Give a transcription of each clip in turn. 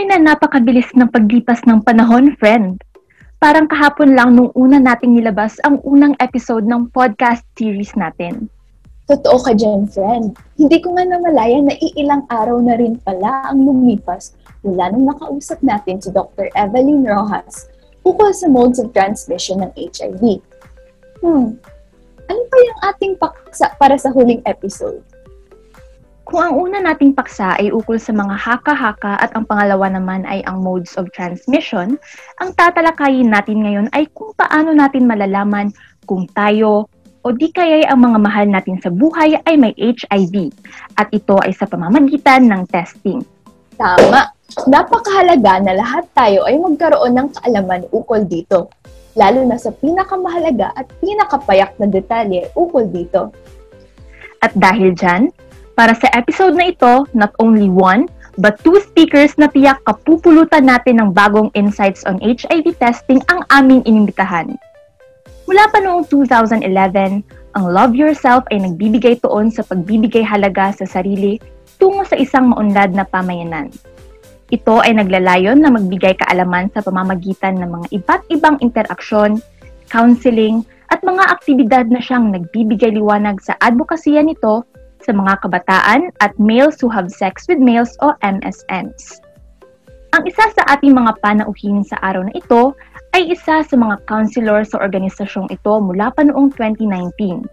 Tunay na napakabilis ng paglipas ng panahon, friend. Parang kahapon lang nung una nating nilabas ang unang episode ng podcast series natin. Totoo ka dyan, friend. Hindi ko nga namalaya na iilang araw na rin pala ang lumipas mula nung nakausap natin si Dr. Evelyn Rojas ukol sa modes of transmission ng HIV. Hmm, ano pa yung ating paksa para sa huling episode? Kung ang una nating paksa ay ukol sa mga haka-haka at ang pangalawa naman ay ang modes of transmission, ang tatalakayin natin ngayon ay kung paano natin malalaman kung tayo o di kaya ang mga mahal natin sa buhay ay may HIV at ito ay sa pamamagitan ng testing. Tama! Napakahalaga na lahat tayo ay magkaroon ng kaalaman ukol dito, lalo na sa pinakamahalaga at pinakapayak na detalye ukol dito. At dahil dyan, para sa episode na ito, not only one, but two speakers na tiyak kapupulutan natin ng bagong insights on HIV testing ang aming inimbitahan. Mula pa noong 2011, ang Love Yourself ay nagbibigay tuon sa pagbibigay halaga sa sarili tungo sa isang maunlad na pamayanan. Ito ay naglalayon na magbigay kaalaman sa pamamagitan ng mga iba't ibang interaksyon, counseling, at mga aktibidad na siyang nagbibigay liwanag sa advokasya nito sa mga kabataan at males who have sex with males o MSNs. Ang isa sa ating mga panauhin sa araw na ito ay isa sa mga counselor sa organisasyong ito mula pa noong 2019.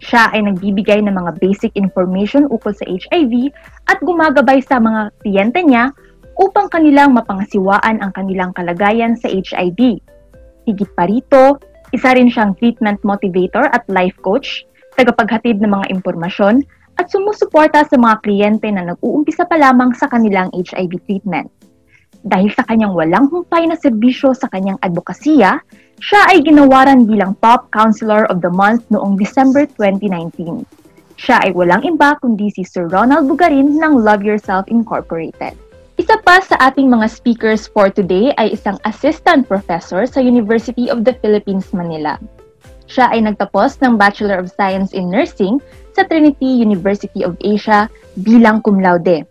Siya ay nagbibigay ng mga basic information ukol sa HIV at gumagabay sa mga kliyente niya upang kanilang mapangasiwaan ang kanilang kalagayan sa HIV. Higit pa rito, isa rin siyang treatment motivator at life coach, tagapaghatid ng mga impormasyon at sumusuporta sa mga kliyente na nag-uumpisa pa lamang sa kanilang HIV treatment. Dahil sa kanyang walang humpay na serbisyo sa kanyang advokasya, siya ay ginawaran bilang Top Counselor of the Month noong December 2019. Siya ay walang iba kundi si Sir Ronald Bugarin ng Love Yourself Incorporated. Isa pa sa ating mga speakers for today ay isang assistant professor sa University of the Philippines, Manila. Siya ay nagtapos ng Bachelor of Science in Nursing sa Trinity University of Asia bilang cum laude.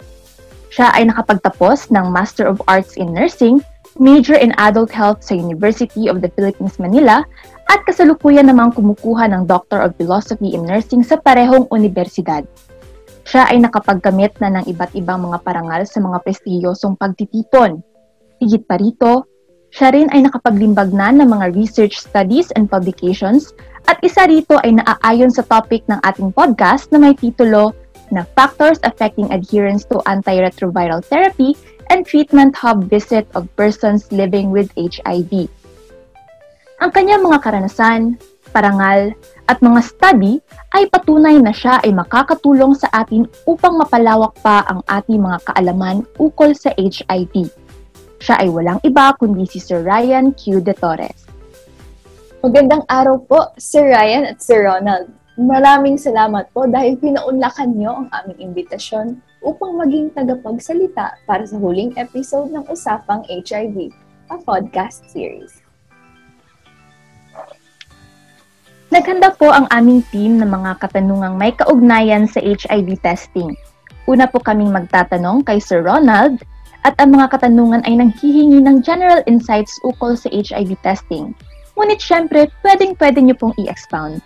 Siya ay nakapagtapos ng Master of Arts in Nursing, major in Adult Health sa University of the Philippines Manila at kasalukuyan namang kumukuha ng Doctor of Philosophy in Nursing sa parehong universidad. Siya ay nakapagkamit na ng iba't ibang mga parangal sa mga prestiyosong pagtitipon. Higit pa rito, siya rin ay nakapaglimbag na ng mga research studies and publications at isa rito ay naaayon sa topic ng ating podcast na may titulo na Factors Affecting Adherence to Antiretroviral Therapy and Treatment Hub Visit of Persons Living with HIV. Ang kanyang mga karanasan, parangal, at mga study ay patunay na siya ay makakatulong sa atin upang mapalawak pa ang ating mga kaalaman ukol sa HIV. Siya ay walang iba kundi si Sir Ryan Q. De Torres. Magandang araw po, Sir Ryan at Sir Ronald. Maraming salamat po dahil pinaunlakan niyo ang aming imbitasyon upang maging tagapagsalita para sa huling episode ng Usapang HIV, a podcast series. Naghanda po ang aming team ng mga katanungang may kaugnayan sa HIV testing. Una po kaming magtatanong kay Sir Ronald at ang mga katanungan ay nanghihingi ng general insights ukol sa HIV testing Ngunit syempre, pwedeng-pwede niyo pong i-expound.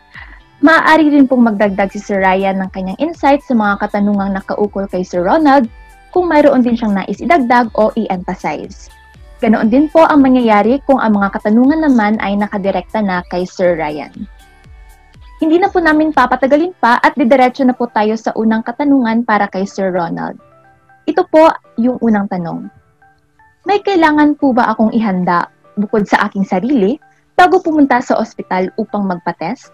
Maaari rin pong magdagdag si Sir Ryan ng kanyang insights sa mga katanungang nakaukol kay Sir Ronald kung mayroon din siyang nais idagdag o i-emphasize. Ganoon din po ang mangyayari kung ang mga katanungan naman ay nakadirekta na kay Sir Ryan. Hindi na po namin papatagalin pa at didiretso na po tayo sa unang katanungan para kay Sir Ronald. Ito po yung unang tanong. May kailangan po ba akong ihanda bukod sa aking sarili bago pumunta sa ospital upang magpa-test?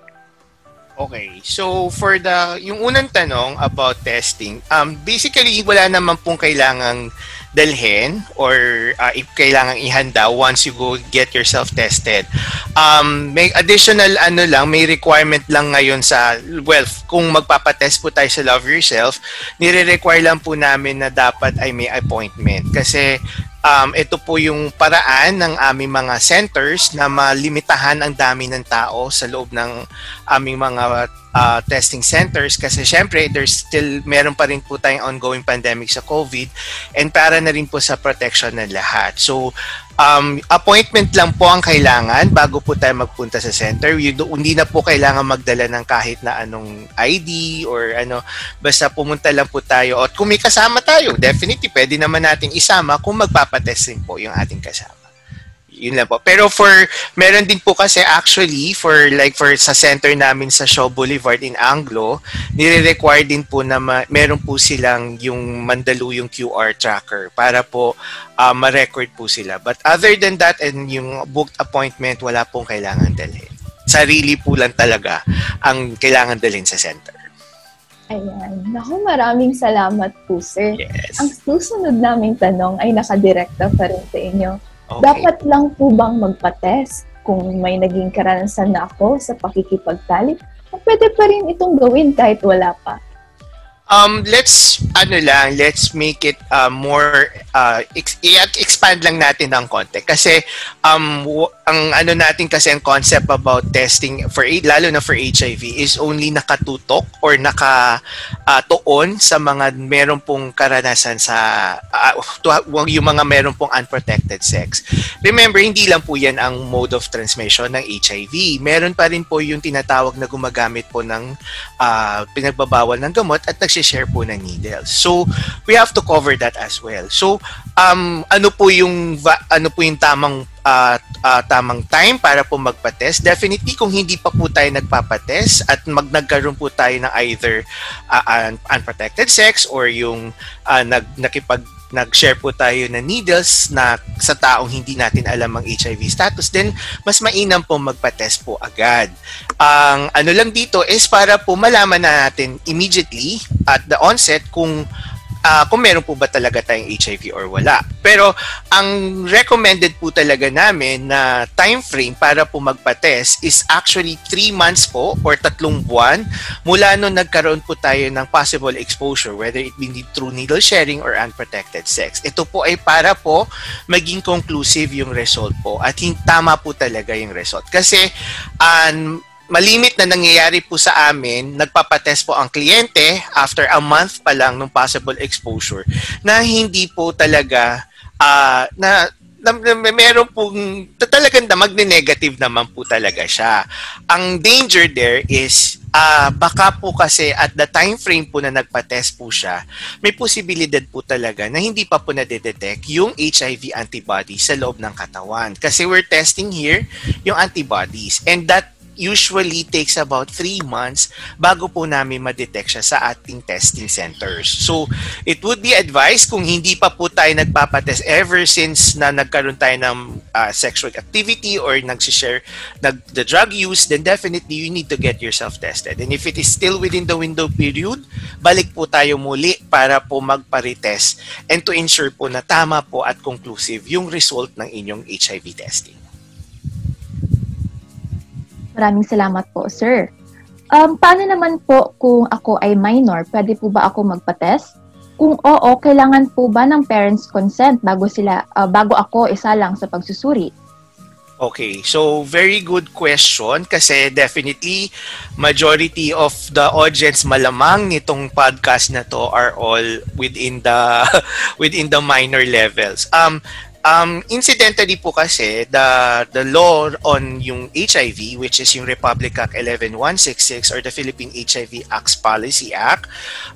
Okay. So for the yung unang tanong about testing, um basically wala naman pong kailangang dalhin or uh, kailangang ihanda once you go get yourself tested. Um may additional ano lang, may requirement lang ngayon sa well, kung magpapa-test po tayo sa Love Yourself, nire-require lang po namin na dapat ay may appointment kasi um, ito po yung paraan ng aming mga centers na malimitahan ang dami ng tao sa loob ng aming mga uh, testing centers kasi syempre there's still meron pa rin po tayong ongoing pandemic sa COVID and para na rin po sa protection ng lahat. So um, appointment lang po ang kailangan bago po tayo magpunta sa center. Hindi na po kailangan magdala ng kahit na anong ID or ano basta pumunta lang po tayo at kung may kasama tayo, definitely pwede naman nating isama kung magpapatesting po yung ating kasama yun lang po. Pero for, meron din po kasi actually, for like for sa center namin sa Shaw Boulevard in Anglo, nire-require din po na ma- meron po silang yung Mandaluyong QR tracker para po uh, ma-record po sila. But other than that and yung booked appointment, wala pong kailangan dalhin. Sarili po lang talaga ang kailangan dalhin sa center. Ayan. Naku, maraming salamat po, sir. Yes. Ang susunod naming tanong ay nakadirekta pa rin sa inyo. Okay. Dapat lang po bang magpa-test kung may naging karanasan na ako sa pakikipagtalik? O pwede pa rin itong gawin kahit wala pa? Um, let's, ano lang, let's make it uh, more, uh, ex- expand lang natin ng konti. Kasi, um, w- ang ano natin kasi ang concept about testing, for lalo na for HIV, is only nakatutok or nakatuon uh, sa mga meron pong karanasan sa, uh, yung mga meron pong unprotected sex. Remember, hindi lang po yan ang mode of transmission ng HIV. Meron pa rin po yung tinatawag na gumagamit po ng uh, pinagbabawal ng gamot at nags share po ng needles. So, we have to cover that as well. So, um, ano po yung ano po yung tamang uh, uh, tamang time para po magpa-test? Definitely kung hindi pa po tayo nagpapa-test at mag nagkaroon po tayo ng either uh, un- unprotected sex or yung uh, nag nakipag nag-share po tayo ng needles na sa taong hindi natin alam ang HIV status, then mas mainam po magpa-test po agad. Ang ano lang dito is para po malaman na natin immediately at the onset kung uh, kung meron po ba talaga tayong HIV or wala. Pero ang recommended po talaga namin na time frame para po magpa-test is actually 3 months po or tatlong buwan mula nung nagkaroon po tayo ng possible exposure whether it be through needle sharing or unprotected sex. Ito po ay para po maging conclusive yung result po at tama po talaga yung result. Kasi um, malimit na nangyayari po sa amin, nagpapatest po ang kliyente after a month pa lang ng possible exposure na hindi po talaga uh, na na, na, meron pong talagang damag negative naman po talaga siya. Ang danger there is uh, baka po kasi at the time frame po na nagpa-test po siya, may posibilidad po talaga na hindi pa po na-detect yung HIV antibodies sa loob ng katawan. Kasi we're testing here yung antibodies and that usually takes about 3 months bago po namin ma-detect siya sa ating testing centers. So, it would be advised kung hindi pa po tayo nagpapatest ever since na nagkaroon tayo ng uh, sexual activity or nagsishare nag, the drug use, then definitely you need to get yourself tested. And if it is still within the window period, balik po tayo muli para po magpa-retest and to ensure po na tama po at conclusive yung result ng inyong HIV testing. Maraming salamat po, sir. Um, paano naman po kung ako ay minor? Pwede po ba ako magpa-test? Kung oo, kailangan po ba ng parents' consent bago sila uh, bago ako isa lang sa pagsusuri? Okay, so very good question kasi definitely majority of the audience malamang nitong podcast na to are all within the within the minor levels. Um Um, incidentally po kasi, the, the law on yung HIV, which is yung Republic Act 11166 or the Philippine HIV Acts Policy Act,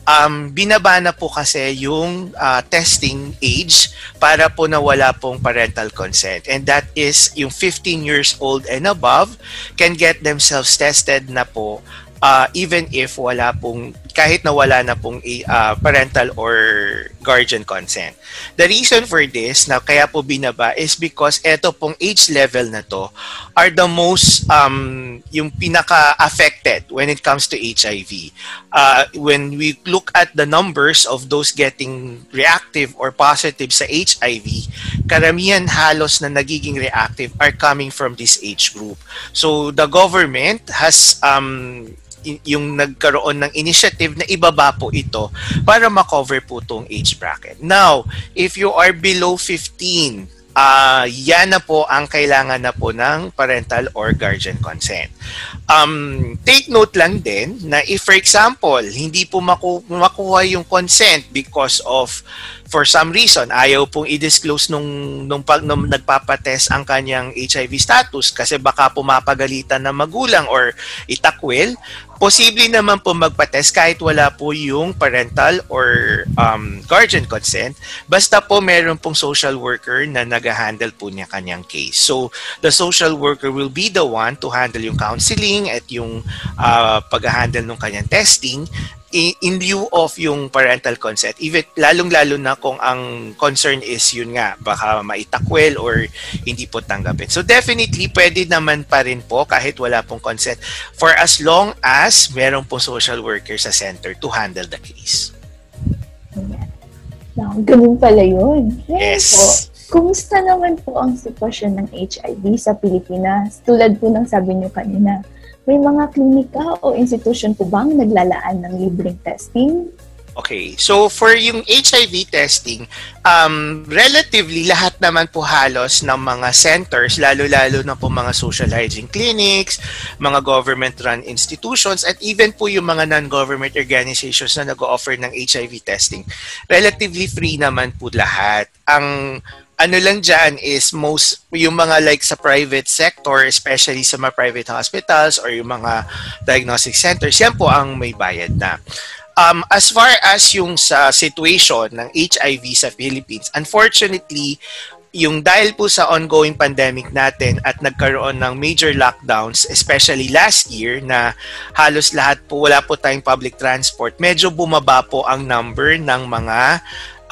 um, binaba na po kasi yung uh, testing age para po na wala pong parental consent. And that is yung 15 years old and above can get themselves tested na po uh, even if wala pong kahit na wala na pong uh, parental or guardian consent. The reason for this na kaya po binaba is because eto pong age level na to are the most um, yung pinaka-affected when it comes to HIV. Uh, when we look at the numbers of those getting reactive or positive sa HIV, karamihan halos na nagiging reactive are coming from this age group. So the government has um, yung nagkaroon ng initiative na ibaba po ito para makover po tong age bracket. Now, if you are below 15 uh, yan na po ang kailangan na po ng parental or guardian consent. Um, take note lang din na if for example, hindi po maku- makuha yung consent because of for some reason ayaw pong i-disclose nung nung pag nung nagpapatest ang kanyang HIV status kasi baka pumapagalitan ng magulang or itakwil, posible naman po magpa-test kahit wala po yung parental or um, guardian consent basta po meron pong social worker na nag-handle po niya kanyang case. So, the social worker will be the one to handle yung counseling at yung uh, pag-handle ng kanyang testing in lieu of yung parental consent, even lalong-lalo na kung ang concern is yun nga, baka maitakwel or hindi po tanggapin. So definitely, pwede naman pa rin po kahit wala pong consent for as long as meron po social worker sa center to handle the case. Yeah. Ganun pala yun. Yes. Po, kumusta naman po ang sitwasyon ng HIV sa Pilipinas? Tulad po ng sabi niyo kanina, may mga klinika o institusyon po bang naglalaan ng libreng testing? Okay. So for yung HIV testing, um, relatively lahat naman po halos ng mga centers, lalo-lalo na po mga social hygiene clinics, mga government-run institutions, at even po yung mga non-government organizations na nag-offer ng HIV testing, relatively free naman po lahat. Ang ano lang dyan is most, yung mga like sa private sector, especially sa mga private hospitals or yung mga diagnostic centers, yan po ang may bayad na. Um, as far as yung sa situation ng HIV sa Philippines, unfortunately, yung dahil po sa ongoing pandemic natin at nagkaroon ng major lockdowns, especially last year na halos lahat po wala po tayong public transport, medyo bumaba po ang number ng mga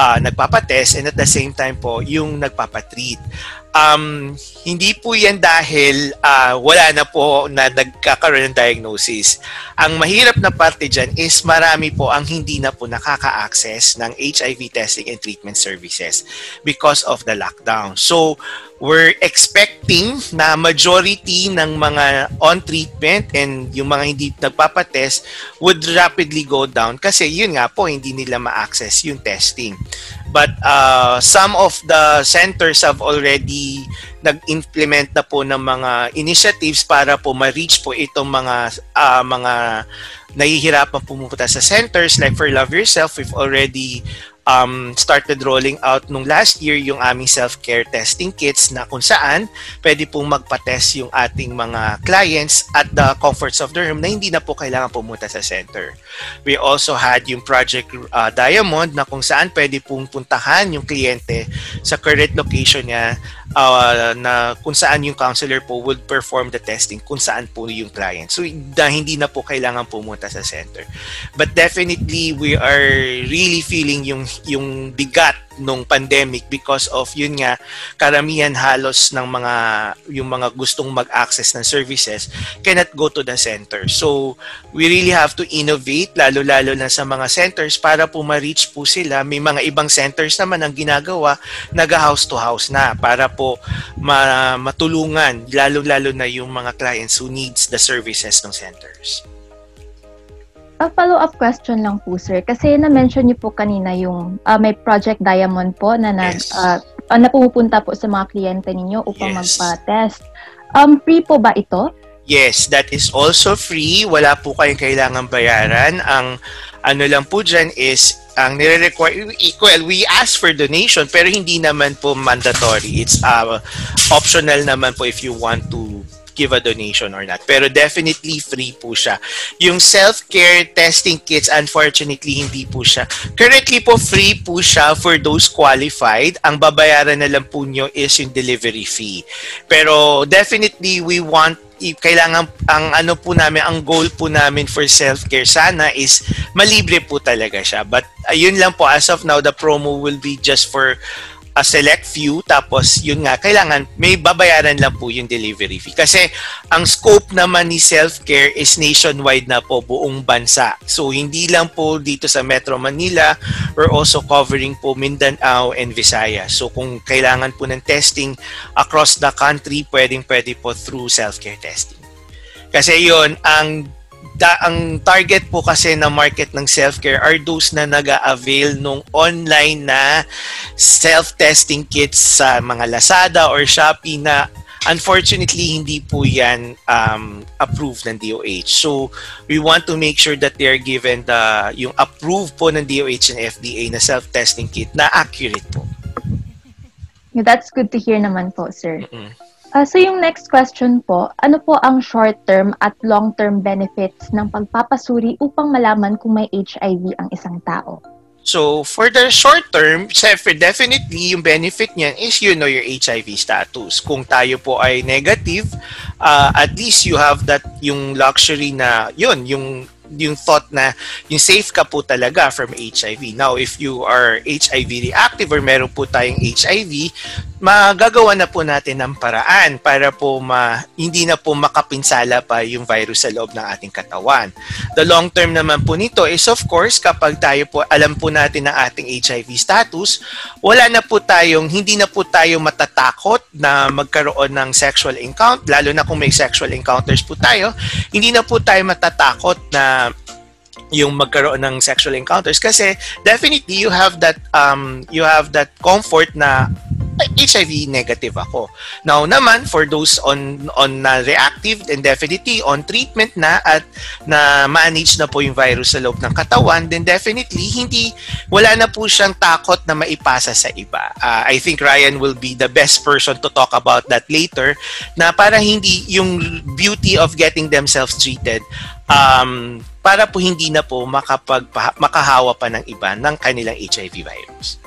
uh, nagpapatest and at the same time po yung nagpapatreat. Um, hindi po yan dahil uh, wala na po na nagkakaroon ng diagnosis. Ang mahirap na parte dyan is marami po ang hindi na po nakaka-access ng HIV testing and treatment services because of the lockdown. So, we're expecting na majority ng mga on treatment and yung mga hindi nagpapatest would rapidly go down kasi yun nga po hindi nila ma-access yung testing. But uh, some of the centers have already nag-implement na po ng mga initiatives para po ma-reach po itong mga uh, mga nahihirapan pumunta sa centers. Like for Love Yourself we've already um, started rolling out nung last year yung aming self-care testing kits na kung saan pwede pong magpa-test yung ating mga clients at the comforts of their home na hindi na po kailangan pumunta sa center. We also had yung Project uh, Diamond na kung saan pwede pong puntahan yung kliyente sa current location niya uh, na kung saan yung counselor po would perform the testing kung saan po yung client. So na hindi na po kailangan pumunta sa center. But definitely we are really feeling yung yung bigat nung pandemic because of yun nga karamihan halos ng mga yung mga gustong mag-access ng services cannot go to the center. So we really have to innovate lalo-lalo na sa mga centers para po ma-reach po sila. May mga ibang centers naman ang ginagawa naga-house to house na para po ma- matulungan lalo-lalo na yung mga clients who needs the services ng centers. A follow-up question lang po, sir. Kasi na-mention niyo po kanina yung uh, may Project Diamond po na, na, yes. uh, na pumupunta po sa mga kliyente ninyo upang yes. magpa-test. Um, free po ba ito? Yes, that is also free. Wala po kayong kailangan bayaran. Ang ano lang po dyan is ang nire-require well we ask for donation pero hindi naman po mandatory it's uh, optional naman po if you want to give a donation or not. Pero definitely free po siya. Yung self-care testing kits, unfortunately, hindi po siya. Currently po, free po siya for those qualified. Ang babayaran na lang po nyo is yung delivery fee. Pero definitely, we want kailangan ang ano po namin ang goal po namin for self-care sana is malibre po talaga siya but ayun lang po as of now the promo will be just for a select few tapos yun nga kailangan may babayaran lang po yung delivery fee. Kasi ang scope naman ni self-care is nationwide na po buong bansa. So hindi lang po dito sa Metro Manila we're also covering po Mindanao and Visayas. So kung kailangan po ng testing across the country pwedeng pwede po through self-care testing. Kasi yon ang da, ang target po kasi na market ng self-care are those na nag-avail nung online na self-testing kits sa mga Lazada or Shopee na unfortunately hindi po yan um, approved ng DOH. So we want to make sure that they are given the yung approved po ng DOH and FDA na self-testing kit na accurate po. That's good to hear naman po, sir. Mm-mm. Uh, so yung next question po, ano po ang short-term at long-term benefits ng pagpapasuri upang malaman kung may HIV ang isang tao? So, for the short term, syempre, definitely, yung benefit niyan is you know your HIV status. Kung tayo po ay negative, uh, at least you have that, yung luxury na, yun, yung yung thought na yung safe ka po talaga from HIV. Now, if you are HIV reactive or meron po tayong HIV, magagawa na po natin ng paraan para po ma, hindi na po makapinsala pa yung virus sa loob ng ating katawan. The long term naman po nito is of course kapag tayo po alam po natin ang ating HIV status, wala na po tayong hindi na po tayo matatakot na magkaroon ng sexual encounter lalo na kung may sexual encounters po tayo, hindi na po tayo matatakot na yung magkaroon ng sexual encounters kasi definitely you have that um you have that comfort na HIV negative ako. Now naman for those on on na reactive and definitely on treatment na at na manage na po yung virus sa loob ng katawan, then definitely hindi wala na po siyang takot na maipasa sa iba. Uh, I think Ryan will be the best person to talk about that later na para hindi yung beauty of getting themselves treated um, para po hindi na po makapag makahawa pa ng iba ng kanilang HIV virus.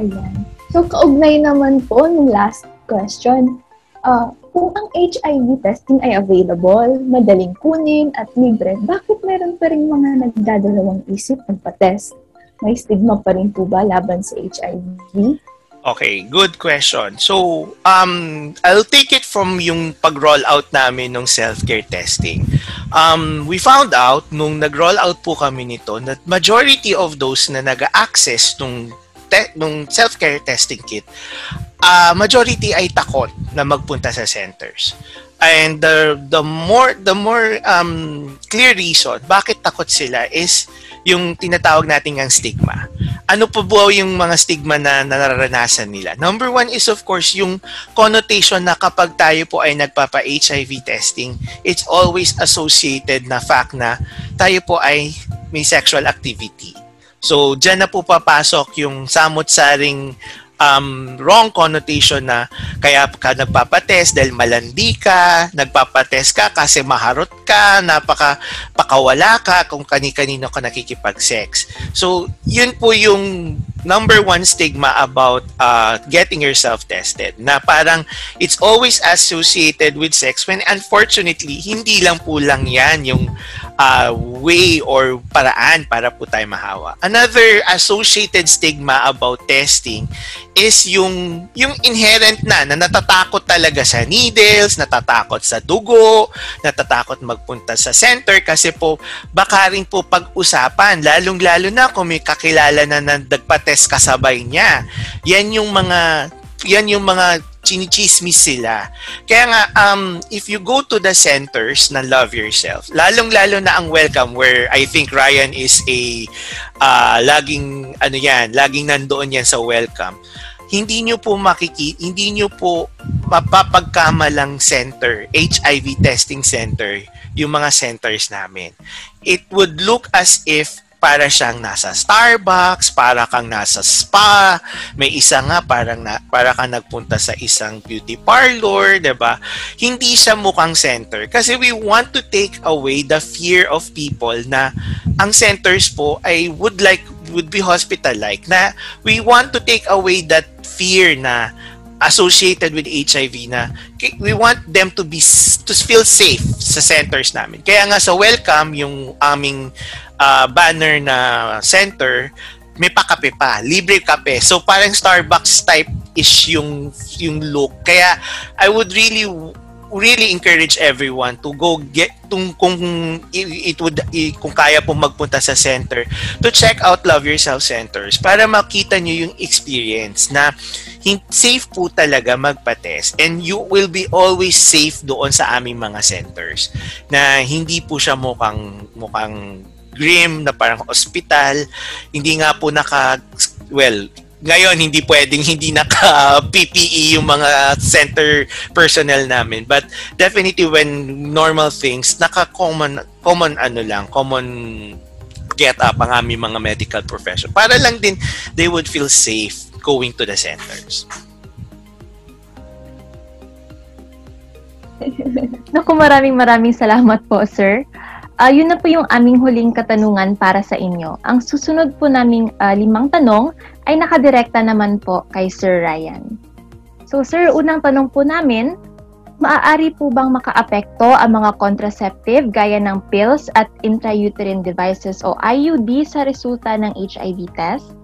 Ayan. So, kaugnay naman po ng last question. Uh, kung ang HIV testing ay available, madaling kunin at libre, bakit meron pa rin mga nagdadalawang isip magpa-test? May stigma pa rin po ba laban sa HIV? Okay, good question. So, um, I'll take it from yung pag-roll out namin ng self-care testing. Um, we found out nung nag-roll out po kami nito that majority of those na nag-access nung te- nung self-care testing kit, uh, majority ay takot na magpunta sa centers. And the the more the more um, clear reason bakit takot sila is yung tinatawag nating ang stigma. Ano po po yung mga stigma na nararanasan nila? Number one is of course yung connotation na kapag tayo po ay nagpapa-HIV testing, it's always associated na fact na tayo po ay may sexual activity. So, dyan na po papasok yung samot-saring um, wrong connotation na kaya ka nagpapatest dahil malandi ka, nagpapatest ka kasi maharot ka, napaka pakawala ka kung kani-kanino ka nakikipag-sex. So, yun po yung number one stigma about uh, getting yourself tested na parang it's always associated with sex when unfortunately hindi lang po lang yan yung uh, way or paraan para po tayo mahawa. Another associated stigma about testing is yung yung inherent na na natatakot talaga sa needles, natatakot sa dugo, natatakot magpunta sa center kasi po baka rin po pag-usapan lalong-lalo na kung may kakilala na nagpa-test kasabay niya. Yan yung mga yan yung mga chinichismis sila. Kaya nga, um, if you go to the centers na Love Yourself, lalong-lalo na ang welcome where I think Ryan is a uh, laging, ano yan, laging nandoon yan sa welcome. Hindi nyo po makiki, hindi nyo po mapapagkamalang center, HIV testing center, yung mga centers namin. It would look as if para siyang nasa Starbucks, para kang nasa spa, may isa nga parang na, para kang nagpunta sa isang beauty parlor, 'di ba? Hindi siya mukhang center kasi we want to take away the fear of people na ang centers po ay would like would be hospital like na we want to take away that fear na associated with HIV na we want them to be to feel safe sa centers namin. Kaya nga sa welcome yung aming uh, banner na center, may pakape pa, libre kape. So parang Starbucks type is yung yung look. Kaya I would really really encourage everyone to go get tung kung it would kung kaya po magpunta sa center to check out Love Yourself centers para makita niyo yung experience na safe po talaga magpa-test. And you will be always safe doon sa aming mga centers na hindi po siya mukhang mukhang grim na parang hospital hindi nga po naka well ngayon hindi pwedeng hindi naka PPE yung mga center personnel namin but definitely when normal things naka common common ano lang common get up ang aming mga medical profession para lang din they would feel safe going to the centers. Naku, maraming maraming salamat po, sir. Uh, yun na po yung aming huling katanungan para sa inyo. Ang susunod po naming uh, limang tanong ay nakadirekta naman po kay Sir Ryan. So sir, unang tanong po namin, maaari po bang makaapekto ang mga contraceptive gaya ng pills at intrauterine devices o IUD sa resulta ng HIV test?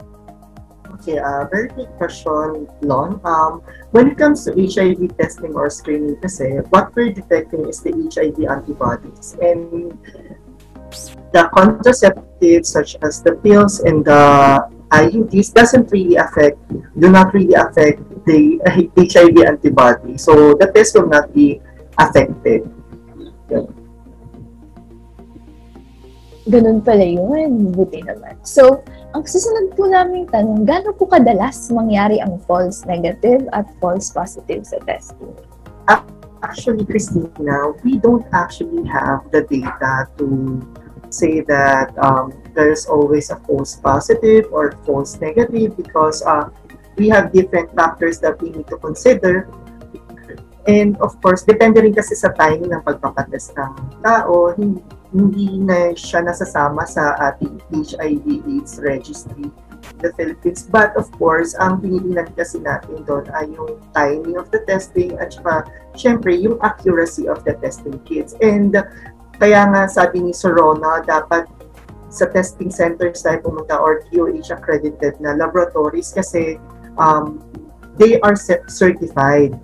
Okay, uh, very good question, Lon. Um, when it comes to HIV testing or screening kasi, what we're detecting is the HIV antibodies. And the contraceptives such as the pills and the IUDs doesn't really affect, do not really affect the HIV antibody. So the test will not be affected. Yeah. Ganun pala yun. Buti naman. So, ang susunod po namin tanong, gaano po kadalas mangyari ang false negative at false positive sa testing? Actually, Christina, we don't actually have the data to say that um, there's always a false positive or false negative because uh, we have different factors that we need to consider. And of course, depende rin kasi sa timing ng pagpapatest ng tao, hindi, hindi na siya nasasama sa ating HIV AIDS registry the Philippines. But of course, ang tinitingnan kasi natin doon ay yung timing of the testing at saka syempre yung accuracy of the testing kits. And kaya nga sabi ni Sorona, dapat sa testing centers tayo pumunta or QH accredited na laboratories kasi um, they are certified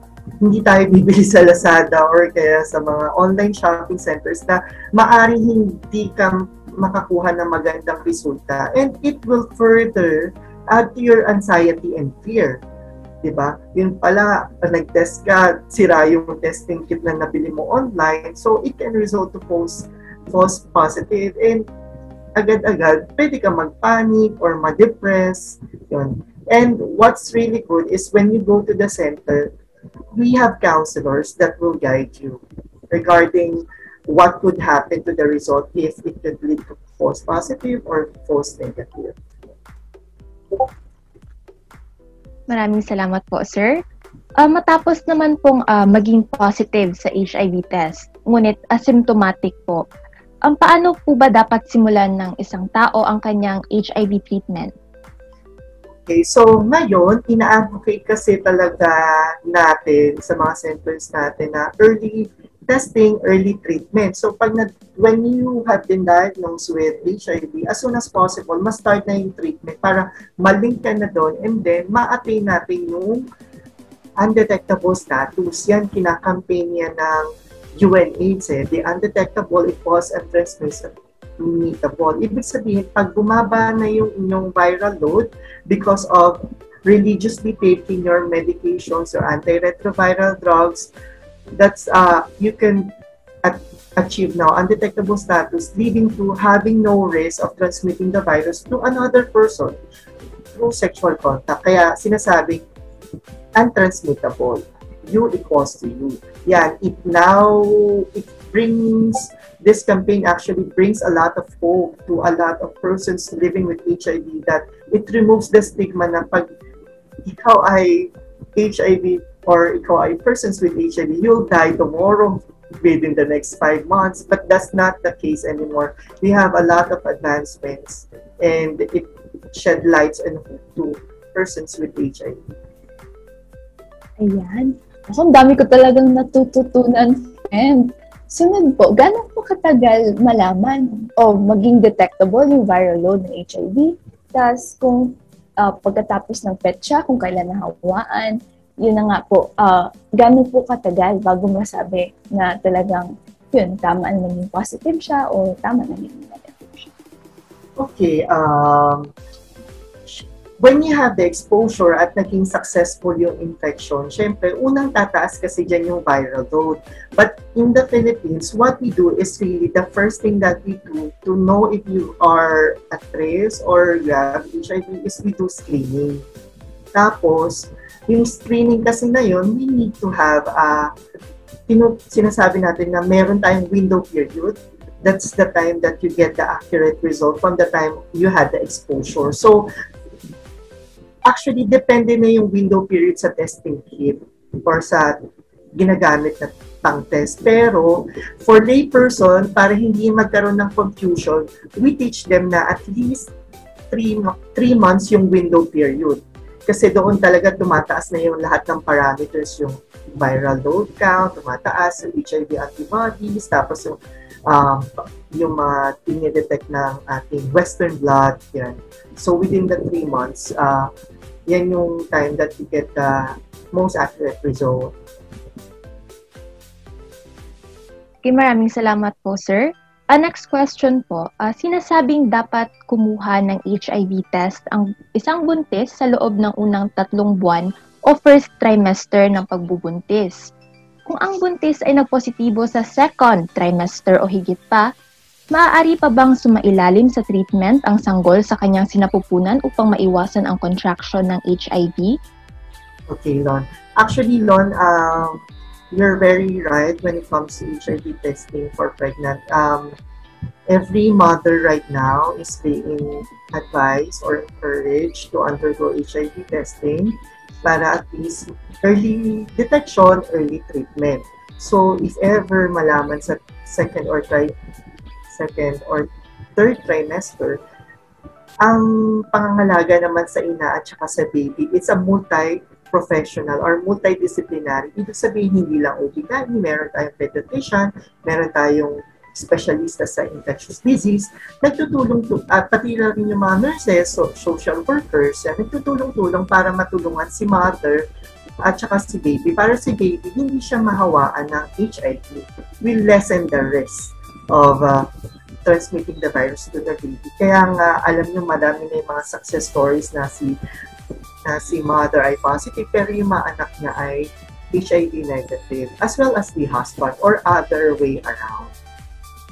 hindi tayo bibili sa Lazada or kaya sa mga online shopping centers na maaring hindi ka makakuha ng magandang resulta and it will further add to your anxiety and fear. Diba? Yun pala, nag-test ka, sira yung testing kit na nabili mo online, so it can result to false, false positive and agad-agad, pwede ka mag-panic or ma-depress. Yun. And what's really good is when you go to the center, we have counselors that will guide you regarding what could happen to the result if it could lead to false positive or false negative. Maraming salamat po, sir. Uh, matapos naman pong uh, maging positive sa HIV test, ngunit asymptomatic po, um, paano po ba dapat simulan ng isang tao ang kanyang HIV treatment? Okay, so ngayon, ina-advocate kasi talaga natin sa mga centers natin na early testing, early treatment. So pag na, when you have been diagnosed with HIV, as soon as possible, ma-start na yung treatment para malink ka na doon and then ma-attain natin yung undetectable status. Yan kinakampaign yan ng UNAIDS eh. The undetectable, it was and transmissible. Ibig sabihin, pag bumaba na yung inyong viral load because of religiously taking your medications or antiretroviral drugs, that's uh, you can at- achieve now undetectable status leading to having no risk of transmitting the virus to another person through sexual contact. Kaya sinasabi, untransmittable. You equals to you. Yan, it now, it brings this campaign actually brings a lot of hope to a lot of persons living with HIV that it removes the stigma na pag ikaw ay HIV or ikaw ay persons with HIV, you'll die tomorrow within the next five months. But that's not the case anymore. We have a lot of advancements and it shed lights hope to persons with HIV. Ayan. Ako, dami ko talagang natututunan. And Sunod po, gano'n po katagal malaman o maging detectable yung viral load ng HIV? Tapos kung uh, pagkatapos ng petsa, kung kailan nahawaan, yun na nga po, uh, gano'n po katagal bago masabi na talagang yun, tama na naging positive siya o tama na naging negative siya. Okay, um, when you have the exposure at naging successful yung infection, syempre, unang tataas kasi dyan yung viral load. But in the Philippines, what we do is really the first thing that we do to know if you are at risk or you have HIV is we do screening. Tapos, yung screening kasi na yun, we need to have a, uh, sinasabi natin na meron tayong window period. That's the time that you get the accurate result from the time you had the exposure. So, actually, depende na yung window period sa testing kit or sa ginagamit na pang test. Pero, for lay person, para hindi magkaroon ng confusion, we teach them na at least 3 three months yung window period kasi doon talaga tumataas na yung lahat ng parameters, yung viral load count, tumataas, yung HIV antibodies, tapos yung um, yung mga tinidetect ng ating western blot, yan. So within the three months, uh, yan yung time that you get the most accurate result. Okay, maraming salamat po, sir. Uh, next question po, uh, sinasabing dapat kumuha ng HIV test ang isang buntis sa loob ng unang tatlong buwan o first trimester ng pagbubuntis. Kung ang buntis ay nagpositibo sa second trimester o higit pa, maaari pa bang sumailalim sa treatment ang sanggol sa kanyang sinapupunan upang maiwasan ang contraction ng HIV? Okay, Lon. Actually, Lon, uh, you're very right when it comes to HIV testing for pregnant. Um, every mother right now is being advised or encouraged to undergo HIV testing para at least early detection, early treatment. So, if ever malaman sa second or tri second or third trimester, ang pangangalaga naman sa ina at saka sa baby, it's a multi professional or multidisciplinary. Ibig sabihin, hindi lang OB-GYN, meron tayong pediatrician, meron tayong specialista sa infectious disease, nagtutulong at pati na rin yung mga nurses, so, social workers, yan, nagtutulong-tulong para matulungan si mother at saka si baby. Para si baby, hindi siya mahawaan ng HIV. Will lessen the risk of uh, transmitting the virus to the baby. Kaya nga, alam niyo, madami na yung mga success stories na si na si mother ay positive pero yung mga anak niya ay HIV negative as well as the husband or other way around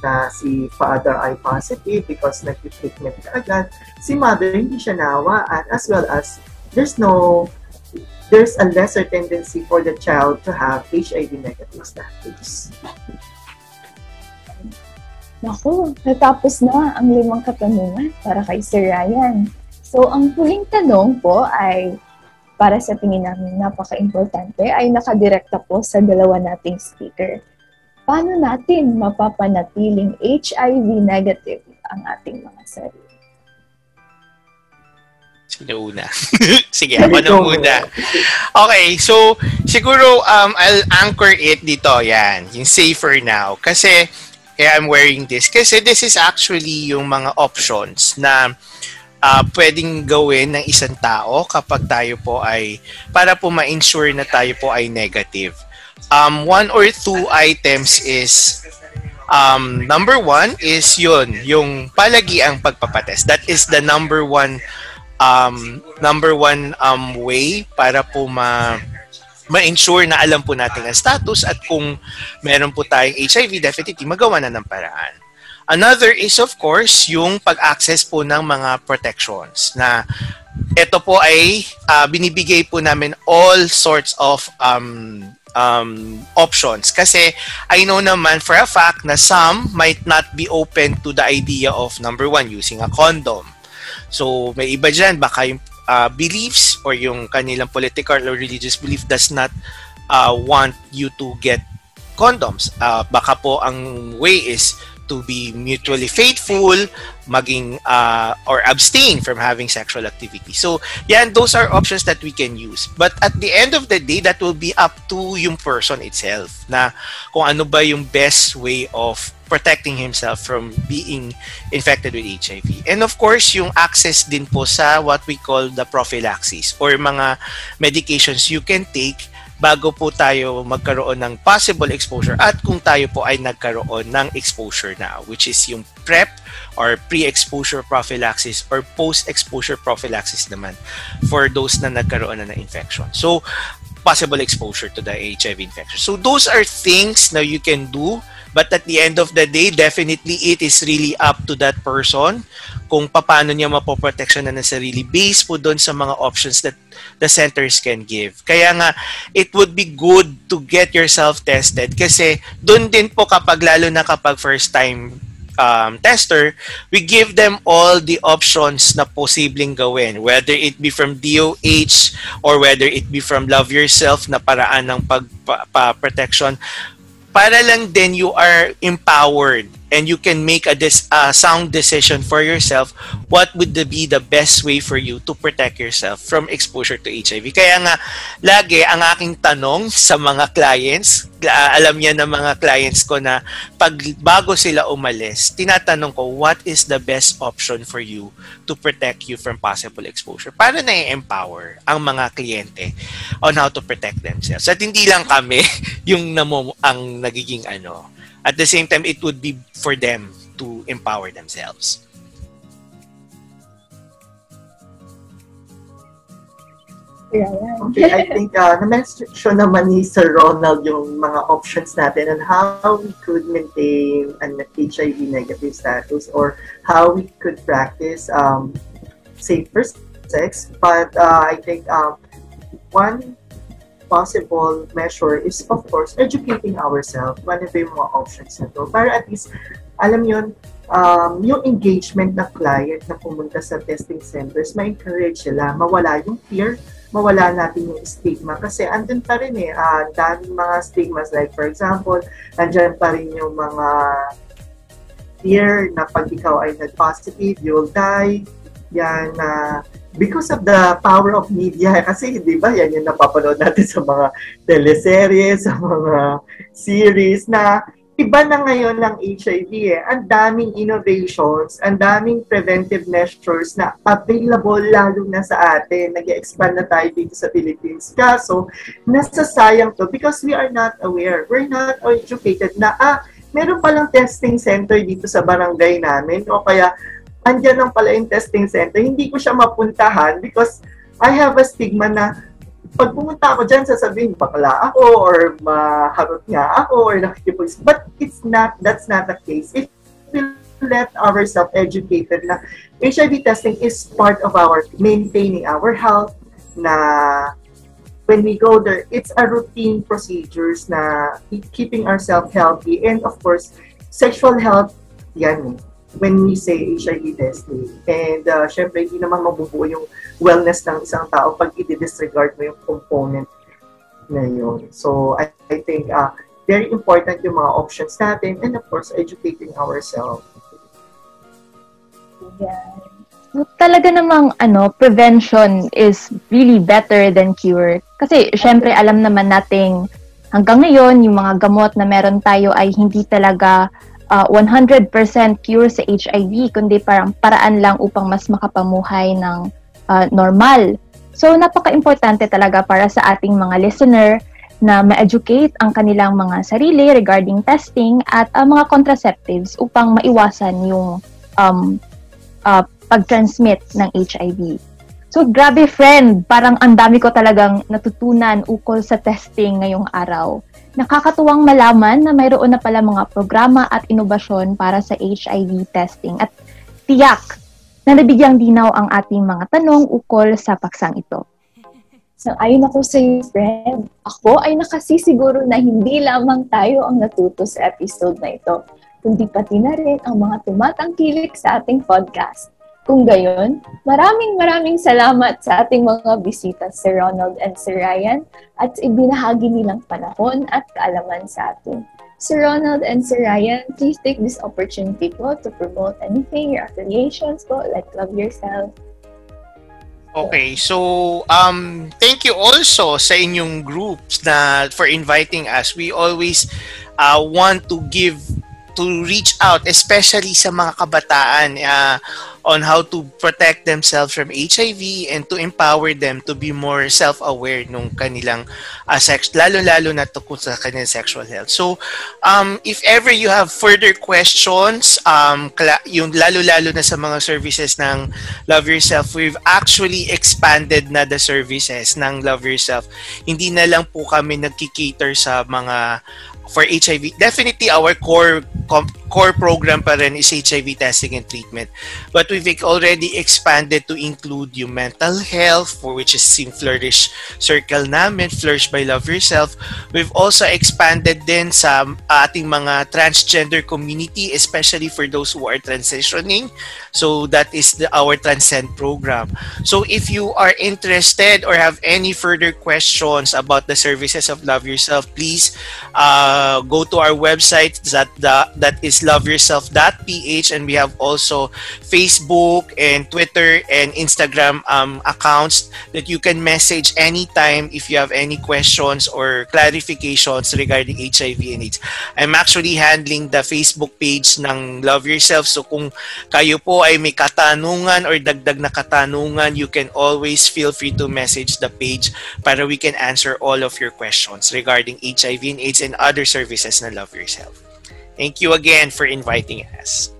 na si father ay positive because nag-treatment ka agad, si mother hindi siya nawaan as well as there's no there's a lesser tendency for the child to have HIV negative status. Naku, natapos na ang limang katanungan para kay Sir Ryan. So, ang huling tanong po ay, para sa tingin namin napaka-importante, ay nakadirekta po sa dalawa nating speaker. Paano natin mapapanatiling HIV negative ang ating mga sarili? Sino una? Sige, ako na muna. Okay, so siguro um, I'll anchor it dito, yan, yung safer now. Kasi, kaya I'm wearing this. Kasi this is actually yung mga options na uh, pwedeng gawin ng isang tao kapag tayo po ay para po ma-ensure na tayo po ay negative. Um, one or two items is um, number one is yun, yung palagi ang pagpapatest. That is the number one um, number one um, way para po ma ma-ensure na alam po natin ang status at kung meron po tayong HIV, definitely magawa na ng paraan. Another is of course yung pag-access po ng mga protections na ito po ay uh, binibigay po namin all sorts of um, um, options kasi I know naman for a fact na some might not be open to the idea of number one, using a condom. So may iba dyan, baka yung uh, beliefs or yung kanilang political or religious belief does not uh, want you to get condoms. Uh, baka po ang way is to be mutually faithful, maging uh, or abstain from having sexual activity. So, yan, those are options that we can use. But at the end of the day, that will be up to yung person itself na kung ano ba yung best way of protecting himself from being infected with HIV. And of course, yung access din po sa what we call the prophylaxis or mga medications you can take bago po tayo magkaroon ng possible exposure at kung tayo po ay nagkaroon ng exposure na which is yung PrEP or pre-exposure prophylaxis or post-exposure prophylaxis naman for those na nagkaroon na ng infection. So, possible exposure to the HIV infection. So, those are things na you can do But at the end of the day, definitely it is really up to that person kung paano niya mapoprotection na ng sarili based po doon sa mga options that the centers can give. Kaya nga, it would be good to get yourself tested kasi doon din po kapag lalo na kapag first time um, tester, we give them all the options na posibleng gawin. Whether it be from DOH or whether it be from Love Yourself na paraan ng pag-protection para lang din you are empowered and you can make a dis- uh, sound decision for yourself what would be the best way for you to protect yourself from exposure to HIV. Kaya nga, lagi ang aking tanong sa mga clients, uh, alam niya ng mga clients ko na pag bago sila umalis, tinatanong ko, what is the best option for you to protect you from possible exposure? Para na-empower ang mga kliyente on how to protect themselves. At hindi lang kami yung namo ang nagiging ano. At the same time, it would be for them to empower themselves. Yeah, yeah. Okay, I think uh, na-mention naman ni Sir Ronald yung mga options natin and how we could maintain an HIV negative status or how we could practice um, safer sex. But uh, I think um, one possible measure is, of course, educating ourselves. Ano ba yung mga options na to? Para at least, alam yon um, yung engagement ng client na pumunta sa testing centers, ma-encourage sila, mawala yung fear, mawala natin yung stigma kasi andun pa rin eh, uh, daming mga stigmas like for example, andyan pa rin yung mga fear na pag ikaw ay nag-positive, you'll die, yan na uh, because of the power of media kasi di ba yan yung napapanood natin sa mga teleserye, sa mga series na iba na ngayon ng HIV eh. Ang daming innovations, ang daming preventive measures na available lalo na sa atin. nag expand na tayo dito sa Philippines. Kaso, nasasayang to because we are not aware. We're not educated na, ah, meron palang testing center dito sa barangay namin o kaya andyan lang pala yung testing center. Hindi ko siya mapuntahan because I have a stigma na pag pumunta ako dyan, sasabihin, bakla ako, or maharot nga ako, or nakikipag... But it's not, that's not the case. If we let ourselves educated na HIV testing is part of our maintaining our health, na when we go there, it's a routine procedures na keeping ourselves healthy, and of course, sexual health, yan when we say HIV testing. And uh, syempre, hindi naman mabubuo yung wellness ng isang tao pag i-disregard mo yung component na yun. So, I, I think uh, very important yung mga options natin and of course, educating ourselves. Yeah. So, talaga namang ano, prevention is really better than cure. Kasi syempre alam naman nating hanggang ngayon yung mga gamot na meron tayo ay hindi talaga uh, 100% cure sa HIV, kundi parang paraan lang upang mas makapamuhay ng uh, normal. So, napaka-importante talaga para sa ating mga listener na ma-educate ang kanilang mga sarili regarding testing at uh, mga contraceptives upang maiwasan yung um, uh, pag-transmit ng HIV. So, grabe friend, parang ang dami ko talagang natutunan ukol sa testing ngayong araw. Nakakatuwang malaman na mayroon na pala mga programa at inobasyon para sa HIV testing at tiyak na nabigyang dinaw ang ating mga tanong ukol sa paksang ito. So, ayon ako sa iyo, friend. Ako ay nakasisiguro na hindi lamang tayo ang natuto sa episode na ito, kundi pati na rin ang mga tumatangkilik sa ating podcast. Kung gayon, maraming maraming salamat sa ating mga bisita, Sir Ronald and Sir Ryan, at ibinahagi nilang panahon at kaalaman sa atin. Sir Ronald and Sir Ryan, please take this opportunity po to promote anything, your affiliations po, like Love Yourself. Okay, so um thank you also sa inyong groups na for inviting us. We always uh, want to give to reach out, especially sa mga kabataan, uh, on how to protect themselves from HIV and to empower them to be more self-aware nung kanilang uh, sex, lalo-lalo na tungkol sa kanilang sexual health. So, um, if ever you have further questions, um, yung lalo-lalo na sa mga services ng Love Yourself, we've actually expanded na the services ng Love Yourself. Hindi na lang po kami nagkikater sa mga for HIV, definitely our core core program pa rin is HIV testing and treatment. But we've already expanded to include yung mental health, for which is yung Flourish Circle namin, Flourish by Love Yourself. We've also expanded din sa ating mga transgender community, especially for those who are transitioning. So that is the, our Transcend program. So if you are interested or have any further questions about the services of Love Yourself, please uh, go to our website that the, that is loveyourself.ph and we have also Facebook and Twitter and Instagram um, accounts that you can message anytime if you have any questions or clarifications regarding HIV and AIDS. I'm actually handling the Facebook page ng Love Yourself. So kung kayo po ay may katanungan or dagdag na katanungan, you can always feel free to message the page para we can answer all of your questions regarding HIV and AIDS and other services na Love Yourself. Thank you again for inviting us.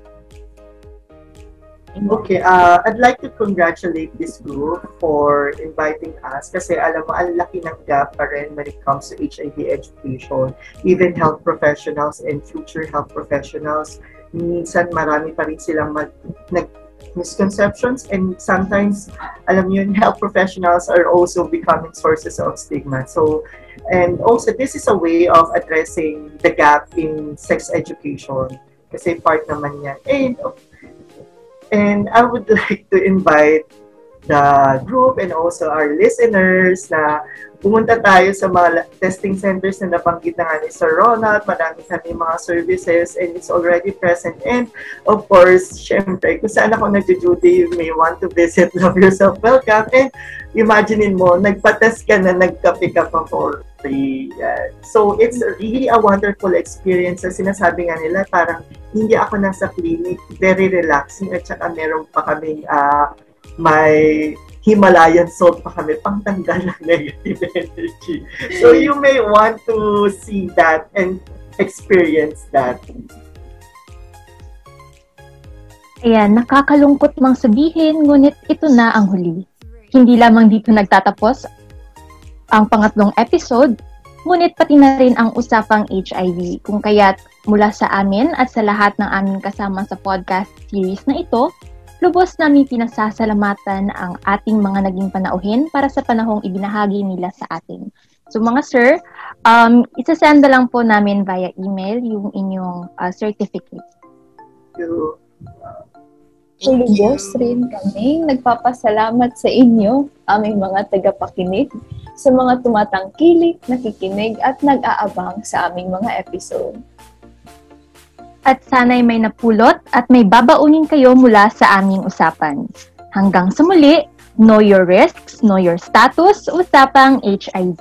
Okay, uh, I'd like to congratulate this group for inviting us kasi alam mo, ang laki ng gap pa rin when it comes to HIV education. Even health professionals and future health professionals, minsan marami pa rin silang mag, nag, misconceptions and sometimes, alam yun, health professionals are also becoming sources of stigma. So, And also, this is a way of addressing the gap in sex education. Kasi part naman yan. And, and I would like to invite the group and also our listeners na pumunta tayo sa mga testing centers na nabanggit na nga ni Sir Ronald, marami kami mga services and it's already present. And of course, syempre, kung saan ako nag-duty, you may want to visit Love Yourself Welcome. And imaginein mo, nagpa-test ka na, nagkape ka pa for free. So, it's really a wonderful experience. Sa sinasabi nga nila, parang hindi ako nasa clinic, very relaxing at saka meron pa kaming uh, may Himalayan salt pa kami pangtanggal ng negative energy. So you may want to see that and experience that. Ayan, nakakalungkot mang sabihin, ngunit ito na ang huli. Hindi lamang dito nagtatapos ang pangatlong episode, ngunit pati na rin ang usapang HIV. Kung kaya't mula sa amin at sa lahat ng aming kasama sa podcast series na ito, Lubos namin pinasasalamatan ang ating mga naging panauhin para sa panahong ibinahagi nila sa atin. So mga sir, um, isasenda lang po namin via email yung inyong uh, certificate. Thank you. Lubos rin kami nagpapasalamat sa inyo, aming mga tagapakinig, sa mga tumatangkilik, nakikinig at nag-aabang sa aming mga episode at sana'y may napulot at may babaunin kayo mula sa aming usapan. Hanggang sa muli, know your risks, know your status, usapang HIV.